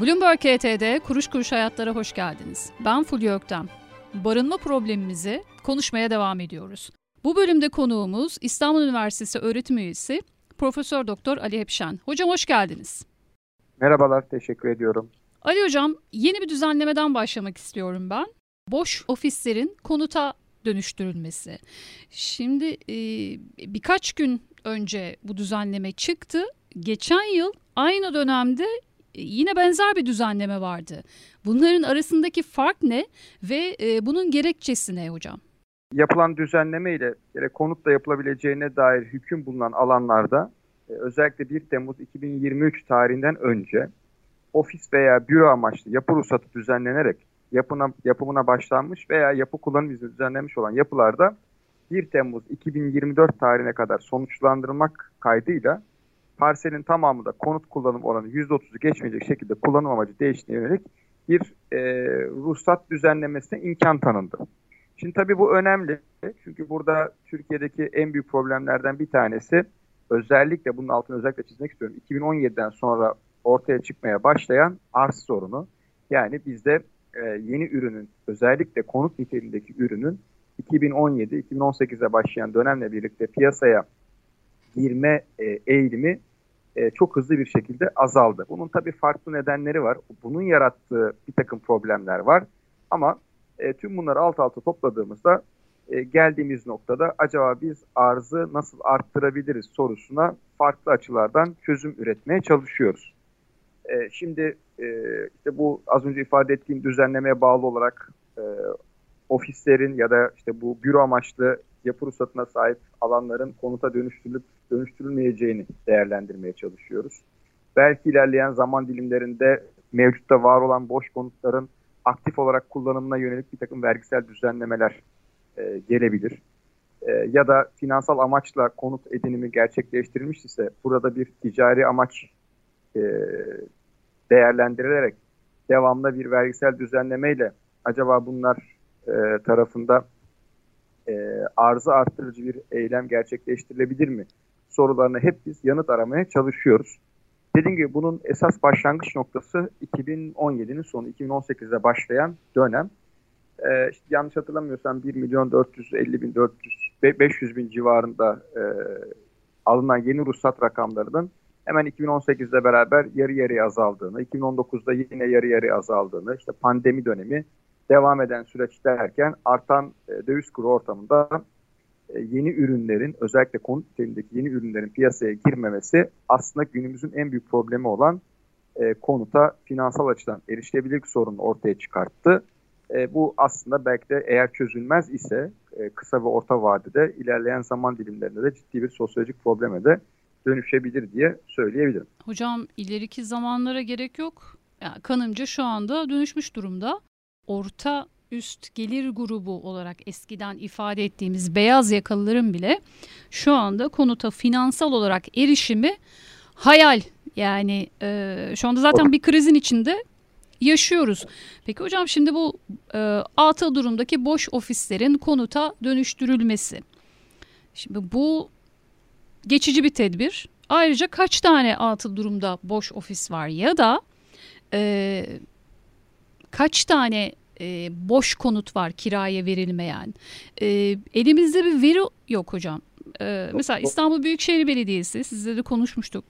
Bloomberg KT'de Kuruş Kuruş Hayatlara hoş geldiniz. Ben Fulya Öktem. Barınma problemimizi konuşmaya devam ediyoruz. Bu bölümde konuğumuz İstanbul Üniversitesi öğretim üyesi Profesör Doktor Ali Hepşen. Hocam hoş geldiniz. Merhabalar, teşekkür ediyorum. Ali Hocam, yeni bir düzenlemeden başlamak istiyorum ben. Boş ofislerin konuta dönüştürülmesi. Şimdi e, birkaç gün önce bu düzenleme çıktı. Geçen yıl aynı dönemde yine benzer bir düzenleme vardı. Bunların arasındaki fark ne ve e, bunun gerekçesi ne hocam? Yapılan düzenleme ile konutla yapılabileceğine dair hüküm bulunan alanlarda e, özellikle 1 Temmuz 2023 tarihinden önce ofis veya büro amaçlı yapı ruhsatı düzenlenerek yapına, yapımına başlanmış veya yapı kullanım izni düzenlenmiş olan yapılarda 1 Temmuz 2024 tarihine kadar sonuçlandırmak kaydıyla parselin tamamı da konut kullanım oranı %30'u geçmeyecek şekilde kullanım amacı değiştiğine yönelik bir e, ruhsat düzenlemesine imkan tanındı. Şimdi tabii bu önemli çünkü burada Türkiye'deki en büyük problemlerden bir tanesi özellikle bunun altını özellikle çizmek istiyorum. 2017'den sonra ortaya çıkmaya başlayan arz sorunu. Yani bizde e, yeni ürünün özellikle konut niteliğindeki ürünün 2017-2018'e başlayan dönemle birlikte piyasaya girme e, eğilimi e, çok hızlı bir şekilde azaldı. Bunun tabii farklı nedenleri var. Bunun yarattığı bir takım problemler var. Ama e, tüm bunları alt alta topladığımızda e, geldiğimiz noktada acaba biz arzı nasıl arttırabiliriz sorusuna farklı açılardan çözüm üretmeye çalışıyoruz. E, şimdi e, işte bu az önce ifade ettiğim düzenlemeye bağlı olarak e, ofislerin ya da işte bu büro amaçlı yapı ruhsatına sahip alanların konuta dönüştürülüp dönüştürülmeyeceğini değerlendirmeye çalışıyoruz. Belki ilerleyen zaman dilimlerinde mevcutta var olan boş konutların aktif olarak kullanımına yönelik bir takım vergisel düzenlemeler e, gelebilir. E, ya da finansal amaçla konut edinimi gerçekleştirilmiş ise burada bir ticari amaç e, değerlendirilerek devamlı bir vergisel düzenlemeyle acaba bunlar e, tarafında e, arzı arttırıcı bir eylem gerçekleştirilebilir mi? Sorularına hep biz yanıt aramaya çalışıyoruz. Dediğim gibi bunun esas başlangıç noktası 2017'nin sonu, 2018'de başlayan dönem. Ee, işte yanlış hatırlamıyorsam 1 milyon 450 bin 400 500 bin civarında e, alınan yeni ruhsat rakamlarının hemen 2018'de beraber yarı yarıya azaldığını, 2019'da yine yarı yarıya azaldığını, işte pandemi dönemi devam eden süreç derken artan e, döviz kuru ortamında e, yeni ürünlerin özellikle konut niteliğindeki yeni ürünlerin piyasaya girmemesi aslında günümüzün en büyük problemi olan e, konuta finansal açıdan erişilebilirlik sorunu ortaya çıkarttı. E, bu aslında belki de eğer çözülmez ise e, kısa ve orta vadede ilerleyen zaman dilimlerinde de ciddi bir sosyolojik probleme de dönüşebilir diye söyleyebilirim. Hocam ileriki zamanlara gerek yok. Yani kanımca şu anda dönüşmüş durumda orta üst gelir grubu olarak eskiden ifade ettiğimiz beyaz yakalıların bile şu anda konuta finansal olarak erişimi hayal. Yani e, şu anda zaten bir krizin içinde yaşıyoruz. Peki hocam şimdi bu e, atıl durumdaki boş ofislerin konuta dönüştürülmesi. Şimdi bu geçici bir tedbir. Ayrıca kaç tane atıl durumda boş ofis var ya da e, kaç tane e, boş konut var kiraya verilmeyen. E, elimizde bir veri yok hocam. E, mesela İstanbul Büyükşehir Belediyesi sizle de konuşmuştuk.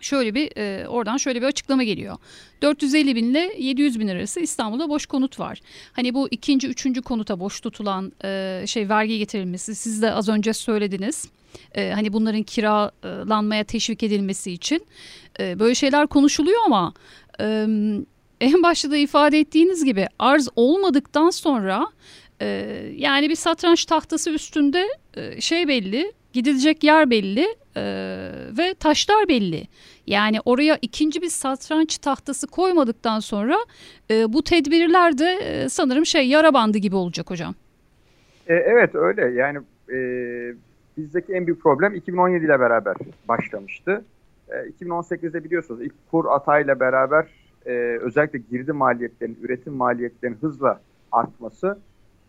Şöyle bir e, oradan şöyle bir açıklama geliyor. 450 bin ile 700 bin arası İstanbul'da boş konut var. Hani bu ikinci, üçüncü konuta boş tutulan e, şey vergi getirilmesi siz de az önce söylediniz. E, hani bunların kiralanmaya teşvik edilmesi için e, böyle şeyler konuşuluyor ama e, en başta da ifade ettiğiniz gibi arz olmadıktan sonra e, yani bir satranç tahtası üstünde e, şey belli, gidilecek yer belli e, ve taşlar belli. Yani oraya ikinci bir satranç tahtası koymadıktan sonra e, bu tedbirler de e, sanırım şey yara bandı gibi olacak hocam. E, evet öyle yani e, bizdeki en büyük problem 2017 ile beraber başlamıştı. E, 2018'de biliyorsunuz ilk kur atayla beraber e, özellikle girdi maliyetlerinin, üretim maliyetlerinin hızla artması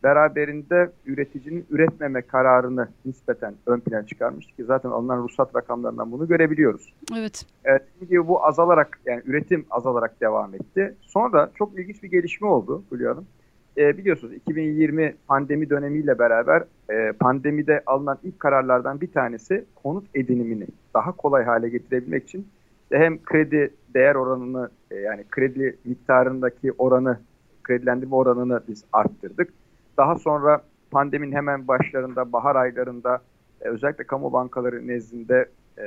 beraberinde üreticinin üretmeme kararını nispeten ön plana çıkarmıştı ki zaten alınan ruhsat rakamlarından bunu görebiliyoruz. Evet. Evet, gibi bu azalarak yani üretim azalarak devam etti. Sonra çok ilginç bir gelişme oldu Hülya Hanım. E, biliyorsunuz 2020 pandemi dönemiyle beraber e, pandemide alınan ilk kararlardan bir tanesi konut edinimini daha kolay hale getirebilmek için de hem kredi değer oranını e, yani kredi miktarındaki oranı kredilendirme oranını biz arttırdık. Daha sonra pandeminin hemen başlarında bahar aylarında e, özellikle kamu bankaları nezdinde e,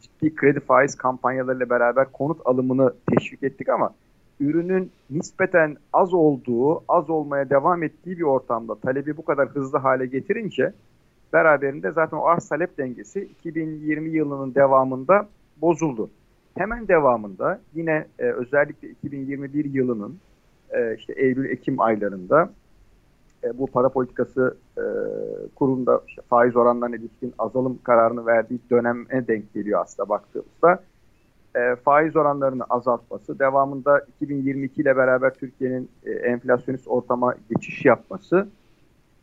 ciddi kredi faiz kampanyalarıyla beraber konut alımını teşvik ettik ama ürünün nispeten az olduğu, az olmaya devam ettiği bir ortamda talebi bu kadar hızlı hale getirince beraberinde zaten o arz talep dengesi 2020 yılının devamında bozuldu. Hemen devamında yine e, özellikle 2021 yılının e, işte Eylül-Ekim aylarında e, bu para politikası e, kurumunda işte faiz oranlarına ilişkin azalım kararını verdiği döneme denk geliyor aslında baktığımızda. E, faiz oranlarını azaltması, devamında 2022 ile beraber Türkiye'nin e, enflasyonist ortama geçiş yapması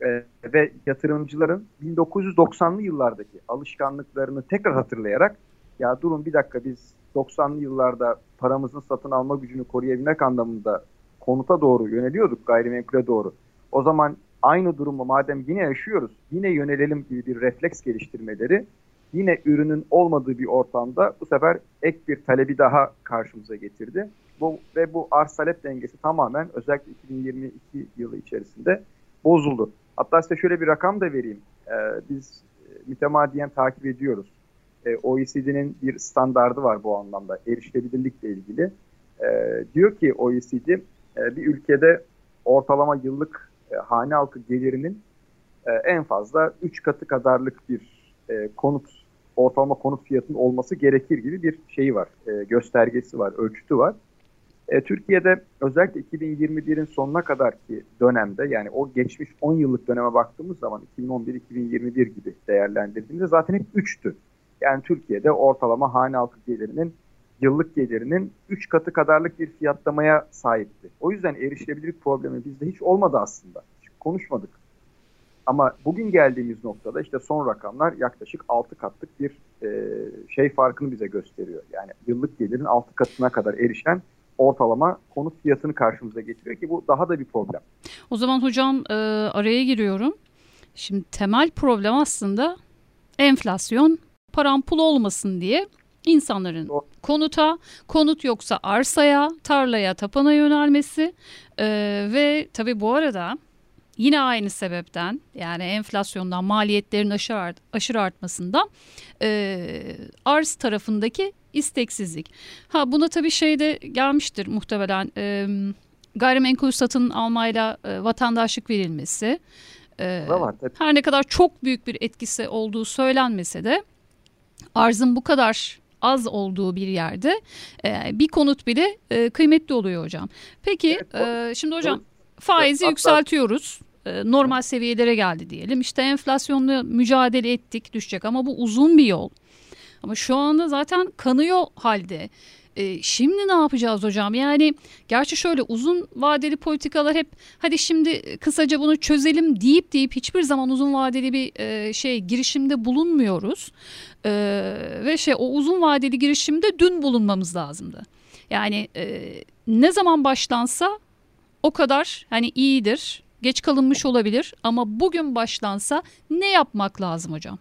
e, ve yatırımcıların 1990'lı yıllardaki alışkanlıklarını tekrar hatırlayarak ya durun bir dakika biz 90'lı yıllarda paramızın satın alma gücünü koruyabilmek anlamında konuta doğru yöneliyorduk gayrimenkule doğru. O zaman aynı durumu madem yine yaşıyoruz yine yönelelim gibi bir refleks geliştirmeleri yine ürünün olmadığı bir ortamda bu sefer ek bir talebi daha karşımıza getirdi. Bu, ve bu arz talep dengesi tamamen özellikle 2022 yılı içerisinde bozuldu. Hatta size şöyle bir rakam da vereyim. Ee, biz e, mütemadiyen takip ediyoruz. Ee, OECD'nin bir standardı var bu anlamda erişilebilirlikle ilgili. Ee, diyor ki OECD e, bir ülkede ortalama yıllık e, hane halkı gelirinin e, en fazla 3 katı kadarlık bir e, konut ortalama konut fiyatının olması gerekir gibi bir şeyi var, e, göstergesi var, ölçütü var. E, Türkiye'de özellikle 2021'in sonuna kadar ki dönemde yani o geçmiş 10 yıllık döneme baktığımız zaman 2011-2021 gibi değerlendirdiğimizde zaten hep 3'tü. Yani Türkiye'de ortalama hane halkı gelirinin yıllık gelirinin 3 katı kadarlık bir fiyatlamaya sahipti. O yüzden erişilebilirlik problemi bizde hiç olmadı aslında. Hiç konuşmadık. Ama bugün geldiğimiz noktada işte son rakamlar yaklaşık 6 katlık bir e, şey farkını bize gösteriyor. Yani yıllık gelirin 6 katına kadar erişen ortalama konut fiyatını karşımıza getiriyor ki bu daha da bir problem. O zaman hocam e, araya giriyorum. Şimdi temel problem aslında enflasyon param pul olmasın diye insanların konuta, konut yoksa arsaya, tarlaya, tapana yönelmesi e, ve tabii bu arada Yine aynı sebepten yani enflasyondan maliyetlerin aşırı, art, aşırı artmasından e, arz tarafındaki isteksizlik. Ha buna tabii şey de gelmiştir muhtemelen e, gayrimenkul satın almayla e, vatandaşlık verilmesi. E, var, her ne kadar çok büyük bir etkisi olduğu söylenmese de arzın bu kadar az olduğu bir yerde e, bir konut bile e, kıymetli oluyor hocam. Peki e, şimdi hocam faizi yükseltiyoruz. Normal seviyelere geldi diyelim. İşte enflasyonla mücadele ettik düşecek ama bu uzun bir yol. Ama şu anda zaten kanıyor halde. E, şimdi ne yapacağız hocam? Yani gerçi şöyle uzun vadeli politikalar hep hadi şimdi kısaca bunu çözelim deyip deyip hiçbir zaman uzun vadeli bir e, şey girişimde bulunmuyoruz. E, ve şey o uzun vadeli girişimde dün bulunmamız lazımdı. Yani e, ne zaman başlansa o kadar hani iyidir. Geç kalınmış olabilir ama bugün başlansa ne yapmak lazım hocam?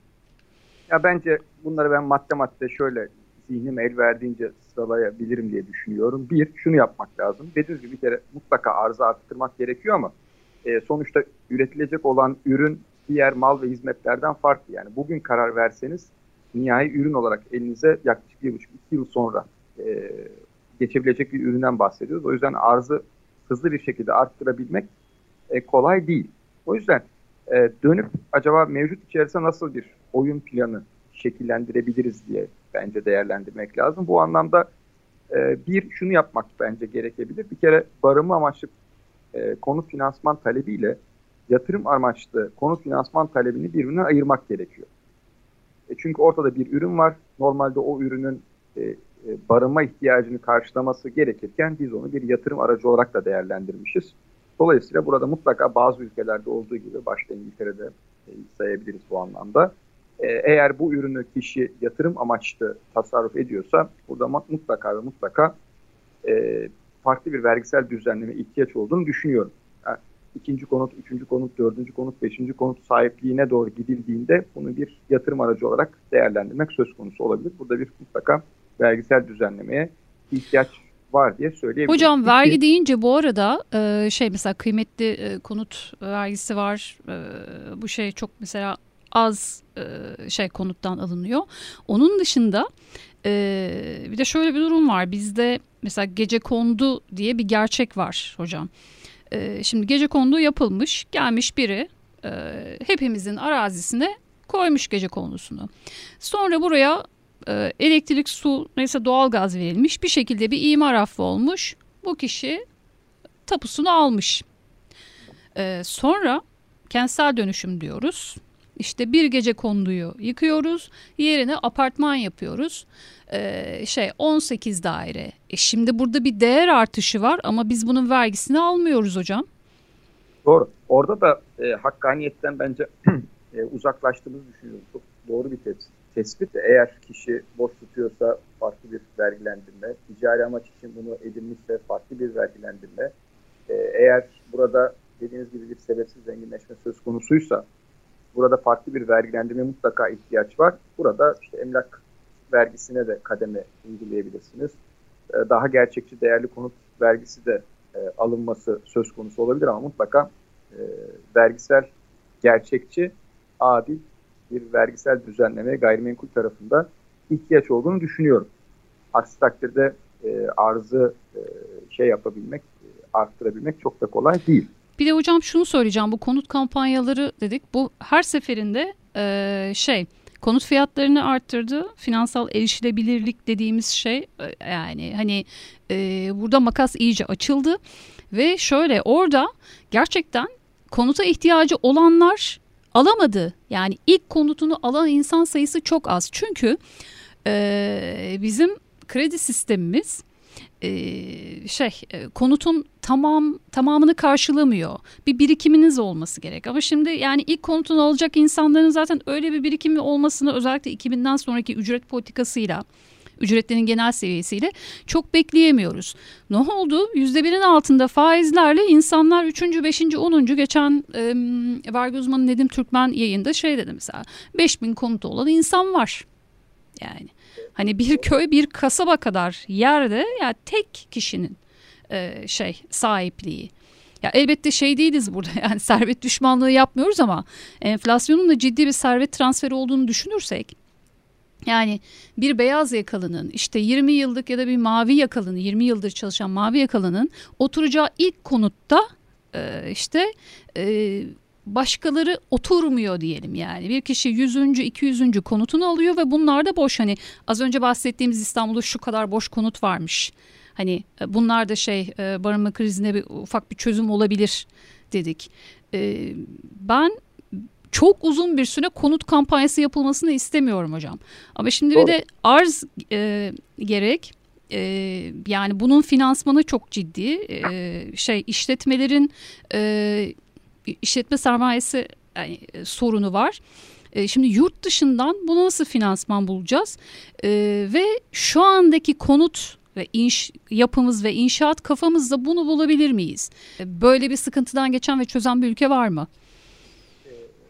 Ya bence bunları ben madde madde şöyle zihnim el verdiğince sıralayabilirim diye düşünüyorum. Bir, şunu yapmak lazım. Dediğiniz gibi bir kere mutlaka arzı arttırmak gerekiyor ama e, sonuçta üretilecek olan ürün diğer mal ve hizmetlerden farklı. Yani bugün karar verseniz nihai ürün olarak elinize yaklaşık bir buçuk iki yıl sonra e, geçebilecek bir üründen bahsediyoruz. O yüzden arzı hızlı bir şekilde arttırabilmek e, kolay değil. O yüzden e, dönüp acaba mevcut içerisinde nasıl bir oyun planı şekillendirebiliriz diye bence değerlendirmek lazım. Bu anlamda e, bir şunu yapmak bence gerekebilir. Bir kere barınma amaçlı e, konut finansman talebiyle yatırım amaçlı konut finansman talebini birbirinden ayırmak gerekiyor. E, çünkü ortada bir ürün var. Normalde o ürünün e, e, barınma ihtiyacını karşılaması gerekirken biz onu bir yatırım aracı olarak da değerlendirmişiz. Dolayısıyla burada mutlaka bazı ülkelerde olduğu gibi başta İngiltere'de e, sayabiliriz bu anlamda. E, eğer bu ürünü kişi yatırım amaçlı tasarruf ediyorsa burada mutlaka ve mutlaka e, farklı bir vergisel düzenleme ihtiyaç olduğunu düşünüyorum. Yani ikinci konut, üçüncü konut, dördüncü konut, beşinci konut sahipliğine doğru gidildiğinde bunu bir yatırım aracı olarak değerlendirmek söz konusu olabilir. Burada bir mutlaka vergisel düzenlemeye ihtiyaç var diye söyleyebilirim. Hocam vergi deyince bu arada e, şey mesela kıymetli e, konut vergisi var. Bu şey çok mesela az şey konuttan alınıyor. Onun dışında bir de şöyle bir durum var. Bizde mesela gece kondu diye bir gerçek var hocam. şimdi gece kondu yapılmış. Gelmiş biri hepimizin arazisine koymuş gece kondusunu. Sonra buraya e, elektrik, su neyse doğalgaz verilmiş. Bir şekilde bir imar affı olmuş. Bu kişi tapusunu almış. E, sonra kentsel dönüşüm diyoruz. İşte bir gece konduyu yıkıyoruz. Yerine apartman yapıyoruz. Ee, şey 18 daire. E şimdi burada bir değer artışı var ama biz bunun vergisini almıyoruz hocam. Doğru. Orada da e, hakkaniyetten bence e, uzaklaştığımızı düşünüyorum. Çok doğru bir tespit tespit eğer kişi boş tutuyorsa farklı bir vergilendirme, ticari amaç için bunu edinmişse farklı bir vergilendirme, e, eğer burada dediğiniz gibi bir sebepsiz zenginleşme söz konusuysa burada farklı bir vergilendirme mutlaka ihtiyaç var. Burada işte emlak vergisine de kademe uygulayabilirsiniz. E, daha gerçekçi değerli konut vergisi de e, alınması söz konusu olabilir ama mutlaka e, vergisel gerçekçi, adil bir vergisel düzenlemeye gayrimenkul tarafında ihtiyaç olduğunu düşünüyorum. Aksi takdirde e, arzı şey yapabilmek, arttırabilmek çok da kolay değil. Bir de hocam şunu söyleyeceğim bu konut kampanyaları dedik bu her seferinde e, şey konut fiyatlarını arttırdı finansal erişilebilirlik dediğimiz şey e, yani hani e, burada makas iyice açıldı ve şöyle orada gerçekten konuta ihtiyacı olanlar alamadı. Yani ilk konutunu alan insan sayısı çok az. Çünkü e, bizim kredi sistemimiz e, şey e, konutun tamam tamamını karşılamıyor. Bir birikiminiz olması gerek. Ama şimdi yani ilk konutunu alacak insanların zaten öyle bir birikimi olmasını özellikle 2000'den sonraki ücret politikasıyla ücretlerin genel seviyesiyle çok bekleyemiyoruz. Ne oldu? %1'in altında faizlerle insanlar 3. 5. 10. geçen e, vergi uzmanı Nedim Türkmen yayında şey dedi mesela 5000 konutu olan insan var. Yani hani bir köy bir kasaba kadar yerde yani tek kişinin e, şey sahipliği. Ya elbette şey değiliz burada yani servet düşmanlığı yapmıyoruz ama enflasyonun da ciddi bir servet transferi olduğunu düşünürsek yani bir beyaz yakalının işte 20 yıllık ya da bir mavi yakalının 20 yıldır çalışan mavi yakalının oturacağı ilk konutta e, işte e, başkaları oturmuyor diyelim yani. Bir kişi 100. 200. konutunu alıyor ve bunlar da boş hani az önce bahsettiğimiz İstanbul'da şu kadar boş konut varmış. Hani e, bunlar da şey e, barınma krizine bir ufak bir çözüm olabilir dedik. E, ben çok uzun bir süre konut kampanyası yapılmasını istemiyorum hocam. Ama şimdi Doğru. bir de arz e, gerek. E, yani bunun finansmanı çok ciddi. E, şey işletmelerin e, işletme sermayesi yani, e, sorunu var. E, şimdi yurt dışından bunu nasıl finansman bulacağız? E, ve şu andaki konut ve inş, yapımız ve inşaat kafamızda bunu bulabilir miyiz? E, böyle bir sıkıntıdan geçen ve çözen bir ülke var mı?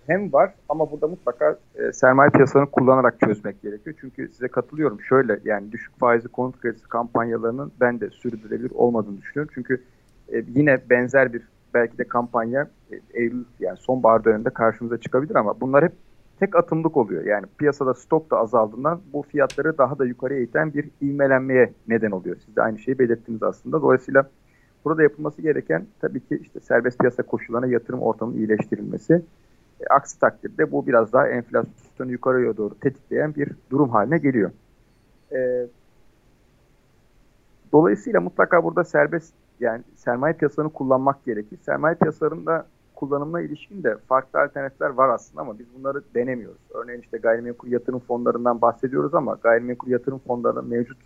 hem var ama burada mutlaka e, sermaye piyasalarını kullanarak çözmek gerekiyor. Çünkü size katılıyorum. Şöyle yani düşük faizli konut kredisi kampanyalarının ben de sürdürülebilir olmadığını düşünüyorum. Çünkü e, yine benzer bir belki de kampanya e, Eylül yani sonbahar döneminde karşımıza çıkabilir ama bunlar hep tek atımlık oluyor. Yani piyasada stok da azaldığından bu fiyatları daha da yukarıya iten bir ivmelenmeye neden oluyor. Siz de aynı şeyi belirttiniz aslında. Dolayısıyla burada yapılması gereken tabii ki işte serbest piyasa koşullarına yatırım ortamının iyileştirilmesi e, aksi takdirde bu biraz daha enflasyonu yukarıya doğru tetikleyen bir durum haline geliyor. E, dolayısıyla mutlaka burada serbest yani sermaye piyasalarını kullanmak gerekir. Sermaye piyasalarında kullanımına ilişkin de farklı alternatifler var aslında ama biz bunları denemiyoruz. Örneğin işte gayrimenkul yatırım fonlarından bahsediyoruz ama gayrimenkul yatırım fonlarının mevcut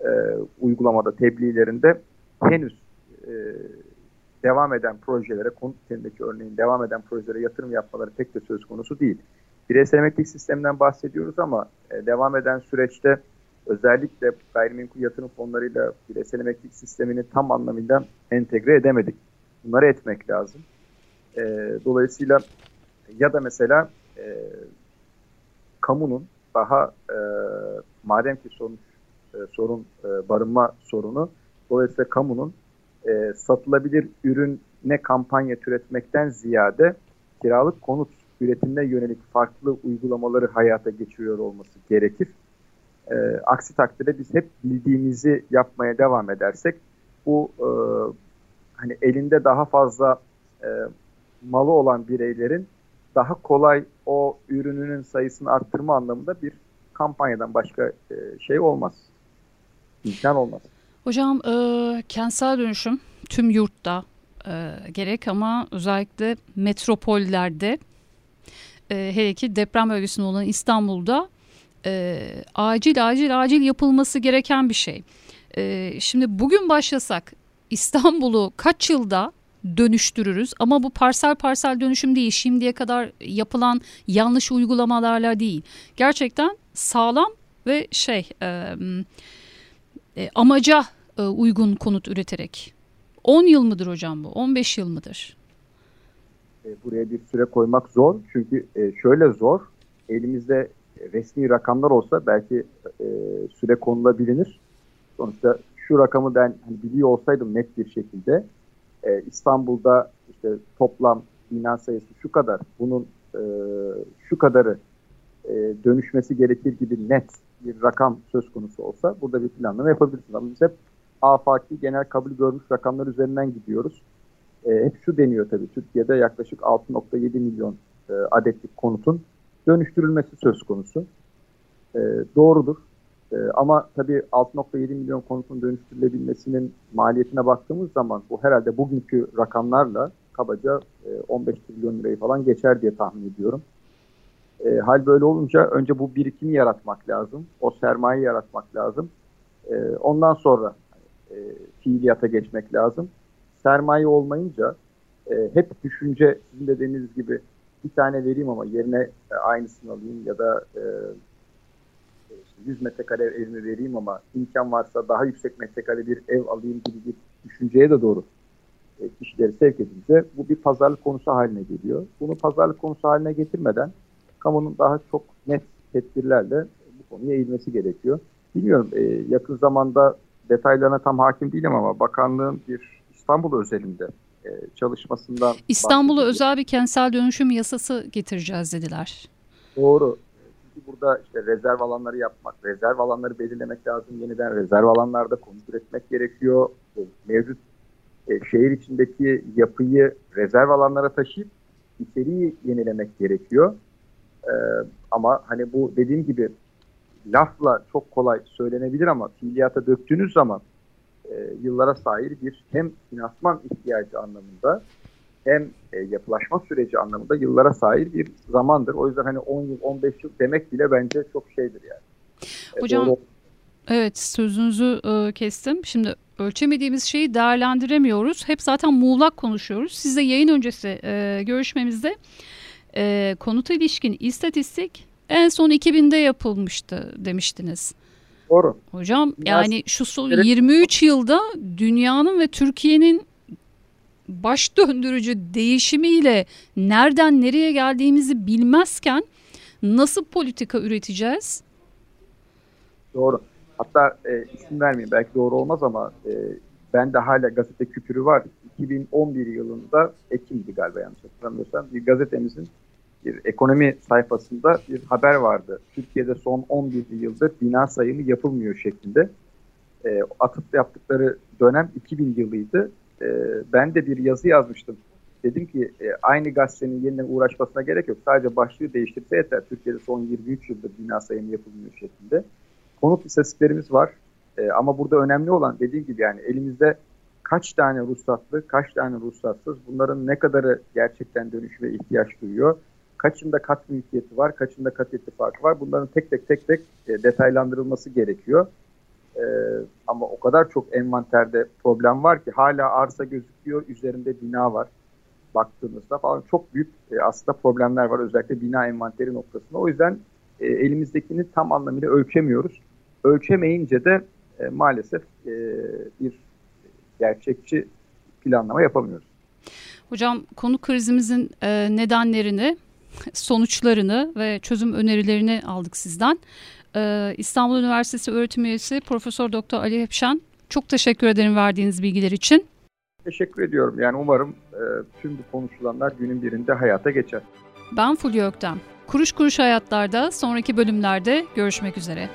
e, uygulamada tebliğlerinde henüz e, devam eden projelere, konut örneğin devam eden projelere yatırım yapmaları pek de söz konusu değil. Bireysel emeklilik sisteminden bahsediyoruz ama e, devam eden süreçte özellikle gayrimenkul yatırım fonlarıyla bireysel emeklilik sistemini tam anlamıyla entegre edemedik. Bunları etmek lazım. E, dolayısıyla ya da mesela e, kamunun daha e, madem ki sonuç e, sorun e, barınma sorunu dolayısıyla kamunun e, satılabilir ürüne kampanya türetmekten ziyade kiralık konut üretimine yönelik farklı uygulamaları hayata geçiriyor olması gerekir. E, aksi takdirde biz hep bildiğimizi yapmaya devam edersek bu e, hani elinde daha fazla e, malı olan bireylerin daha kolay o ürününün sayısını arttırma anlamında bir kampanyadan başka e, şey olmaz. İmkan olmaz. Hocam e, kentsel dönüşüm tüm yurtta e, gerek ama özellikle metropollerde e, hele ki deprem bölgesinde olan İstanbul'da e, acil acil acil yapılması gereken bir şey. E, şimdi bugün başlasak İstanbul'u kaç yılda dönüştürürüz? Ama bu parsel parsel dönüşüm değil şimdiye kadar yapılan yanlış uygulamalarla değil. Gerçekten sağlam ve şey e, e, amaca e, uygun konut üreterek. 10 yıl mıdır hocam bu? 15 yıl mıdır? E, buraya bir süre koymak zor. Çünkü e, şöyle zor. Elimizde resmi rakamlar olsa belki e, süre konulabilir sonuçta şu rakamı ben hani biliyor olsaydım net bir şekilde e, İstanbul'da işte toplam bina sayısı şu kadar, bunun e, şu kadarı e, dönüşmesi gerekir gibi net bir rakam söz konusu olsa burada bir planlama yapabilirsiniz. Ama biz hep afaki genel kabul görmüş rakamlar üzerinden gidiyoruz. E, hep şu deniyor tabii Türkiye'de yaklaşık 6.7 milyon e, adetlik konutun dönüştürülmesi söz konusu. E, doğrudur. E, ama tabii 6.7 milyon konutun dönüştürülebilmesinin maliyetine baktığımız zaman bu herhalde bugünkü rakamlarla kabaca e, 15 trilyon lirayı falan geçer diye tahmin ediyorum. E, hal böyle olunca önce bu birikimi yaratmak lazım. O sermayeyi yaratmak lazım. E, ondan sonra e, fiiliyata geçmek lazım. Sermaye olmayınca e, hep düşünce sizin dediğiniz gibi bir tane vereyim ama yerine e, aynısını alayım ya da e, 100 metrekare evimi vereyim ama imkan varsa daha yüksek metrekare bir ev alayım gibi bir düşünceye de doğru e, kişileri sevk edince bu bir pazarlık konusu haline geliyor. Bunu pazarlık konusu haline getirmeden kamunun daha çok net tedbirlerle bu konuya eğilmesi gerekiyor. Bilmiyorum e, yakın zamanda detaylarına tam hakim değilim ama bakanlığın bir İstanbul özelinde e, çalışmasından İstanbul'a özel bir kentsel dönüşüm yasası getireceğiz dediler. Doğru burada işte rezerv alanları yapmak, rezerv alanları belirlemek lazım. Yeniden rezerv alanlarda konut üretmek gerekiyor. Mevcut e, şehir içindeki yapıyı rezerv alanlara taşıyıp içeriği yenilemek gerekiyor. E, ama hani bu dediğim gibi lafla çok kolay söylenebilir ama fiiliyata döktüğünüz zaman e, yıllara sahip bir hem finansman ihtiyacı anlamında hem e, yapılaşma süreci anlamında yıllara sahip bir zamandır. O yüzden hani 10 yıl 15 yıl demek bile bence çok şeydir yani. E, Hocam Doğru. evet sözünüzü e, kestim. Şimdi ölçemediğimiz şeyi değerlendiremiyoruz. Hep zaten muğlak konuşuyoruz. Sizle yayın öncesi e, görüşmemizde e, konuta ilişkin istatistik en son 2000'de yapılmıştı demiştiniz. Doğru. Hocam yani şu son 23 yılda dünyanın ve Türkiye'nin baş döndürücü değişimiyle nereden nereye geldiğimizi bilmezken nasıl politika üreteceğiz? Doğru. Hatta e, isim vermeyeyim belki doğru olmaz ama e, ben de hala gazete küpürü var. 2011 yılında Ekim'di galiba yanlış hatırlamıyorsam bir gazetemizin bir ekonomi sayfasında bir haber vardı. Türkiye'de son 11 yıldır bina sayımı yapılmıyor şeklinde. E, atıp yaptıkları dönem 2000 yılıydı e, ben de bir yazı yazmıştım. Dedim ki e, aynı gazetenin yeniden uğraşmasına gerek yok. Sadece başlığı değiştirse yeter. Türkiye'de son 23 yıldır bina sayımı yapılmıyor şeklinde. Konut istatistiklerimiz var. E, ama burada önemli olan dediğim gibi yani elimizde kaç tane ruhsatlı, kaç tane ruhsatsız, bunların ne kadarı gerçekten dönüşüme ihtiyaç duyuyor, kaçında kat mülkiyeti var, kaçında kat ittifakı var. Bunların tek tek tek tek e, detaylandırılması gerekiyor. E, ama o kadar çok envanterde problem var ki hala arsa gözüküyor, üzerinde bina var baktığınızda falan çok büyük e, aslında problemler var özellikle bina envanteri noktasında. O yüzden e, elimizdekini tam anlamıyla ölçemiyoruz. Ölçemeyince de e, maalesef e, bir gerçekçi planlama yapamıyoruz. Hocam konu krizimizin e, nedenlerini, sonuçlarını ve çözüm önerilerini aldık sizden. E, İstanbul Üniversitesi öğretim üyesi Profesör Doktor Ali Hepşen çok teşekkür ederim verdiğiniz bilgiler için. Teşekkür ediyorum. Yani umarım e, tüm bu konuşulanlar günün birinde hayata geçer. Ben Fulya Öktem. Kuruş Kuruş Hayatlar'da sonraki bölümlerde görüşmek üzere.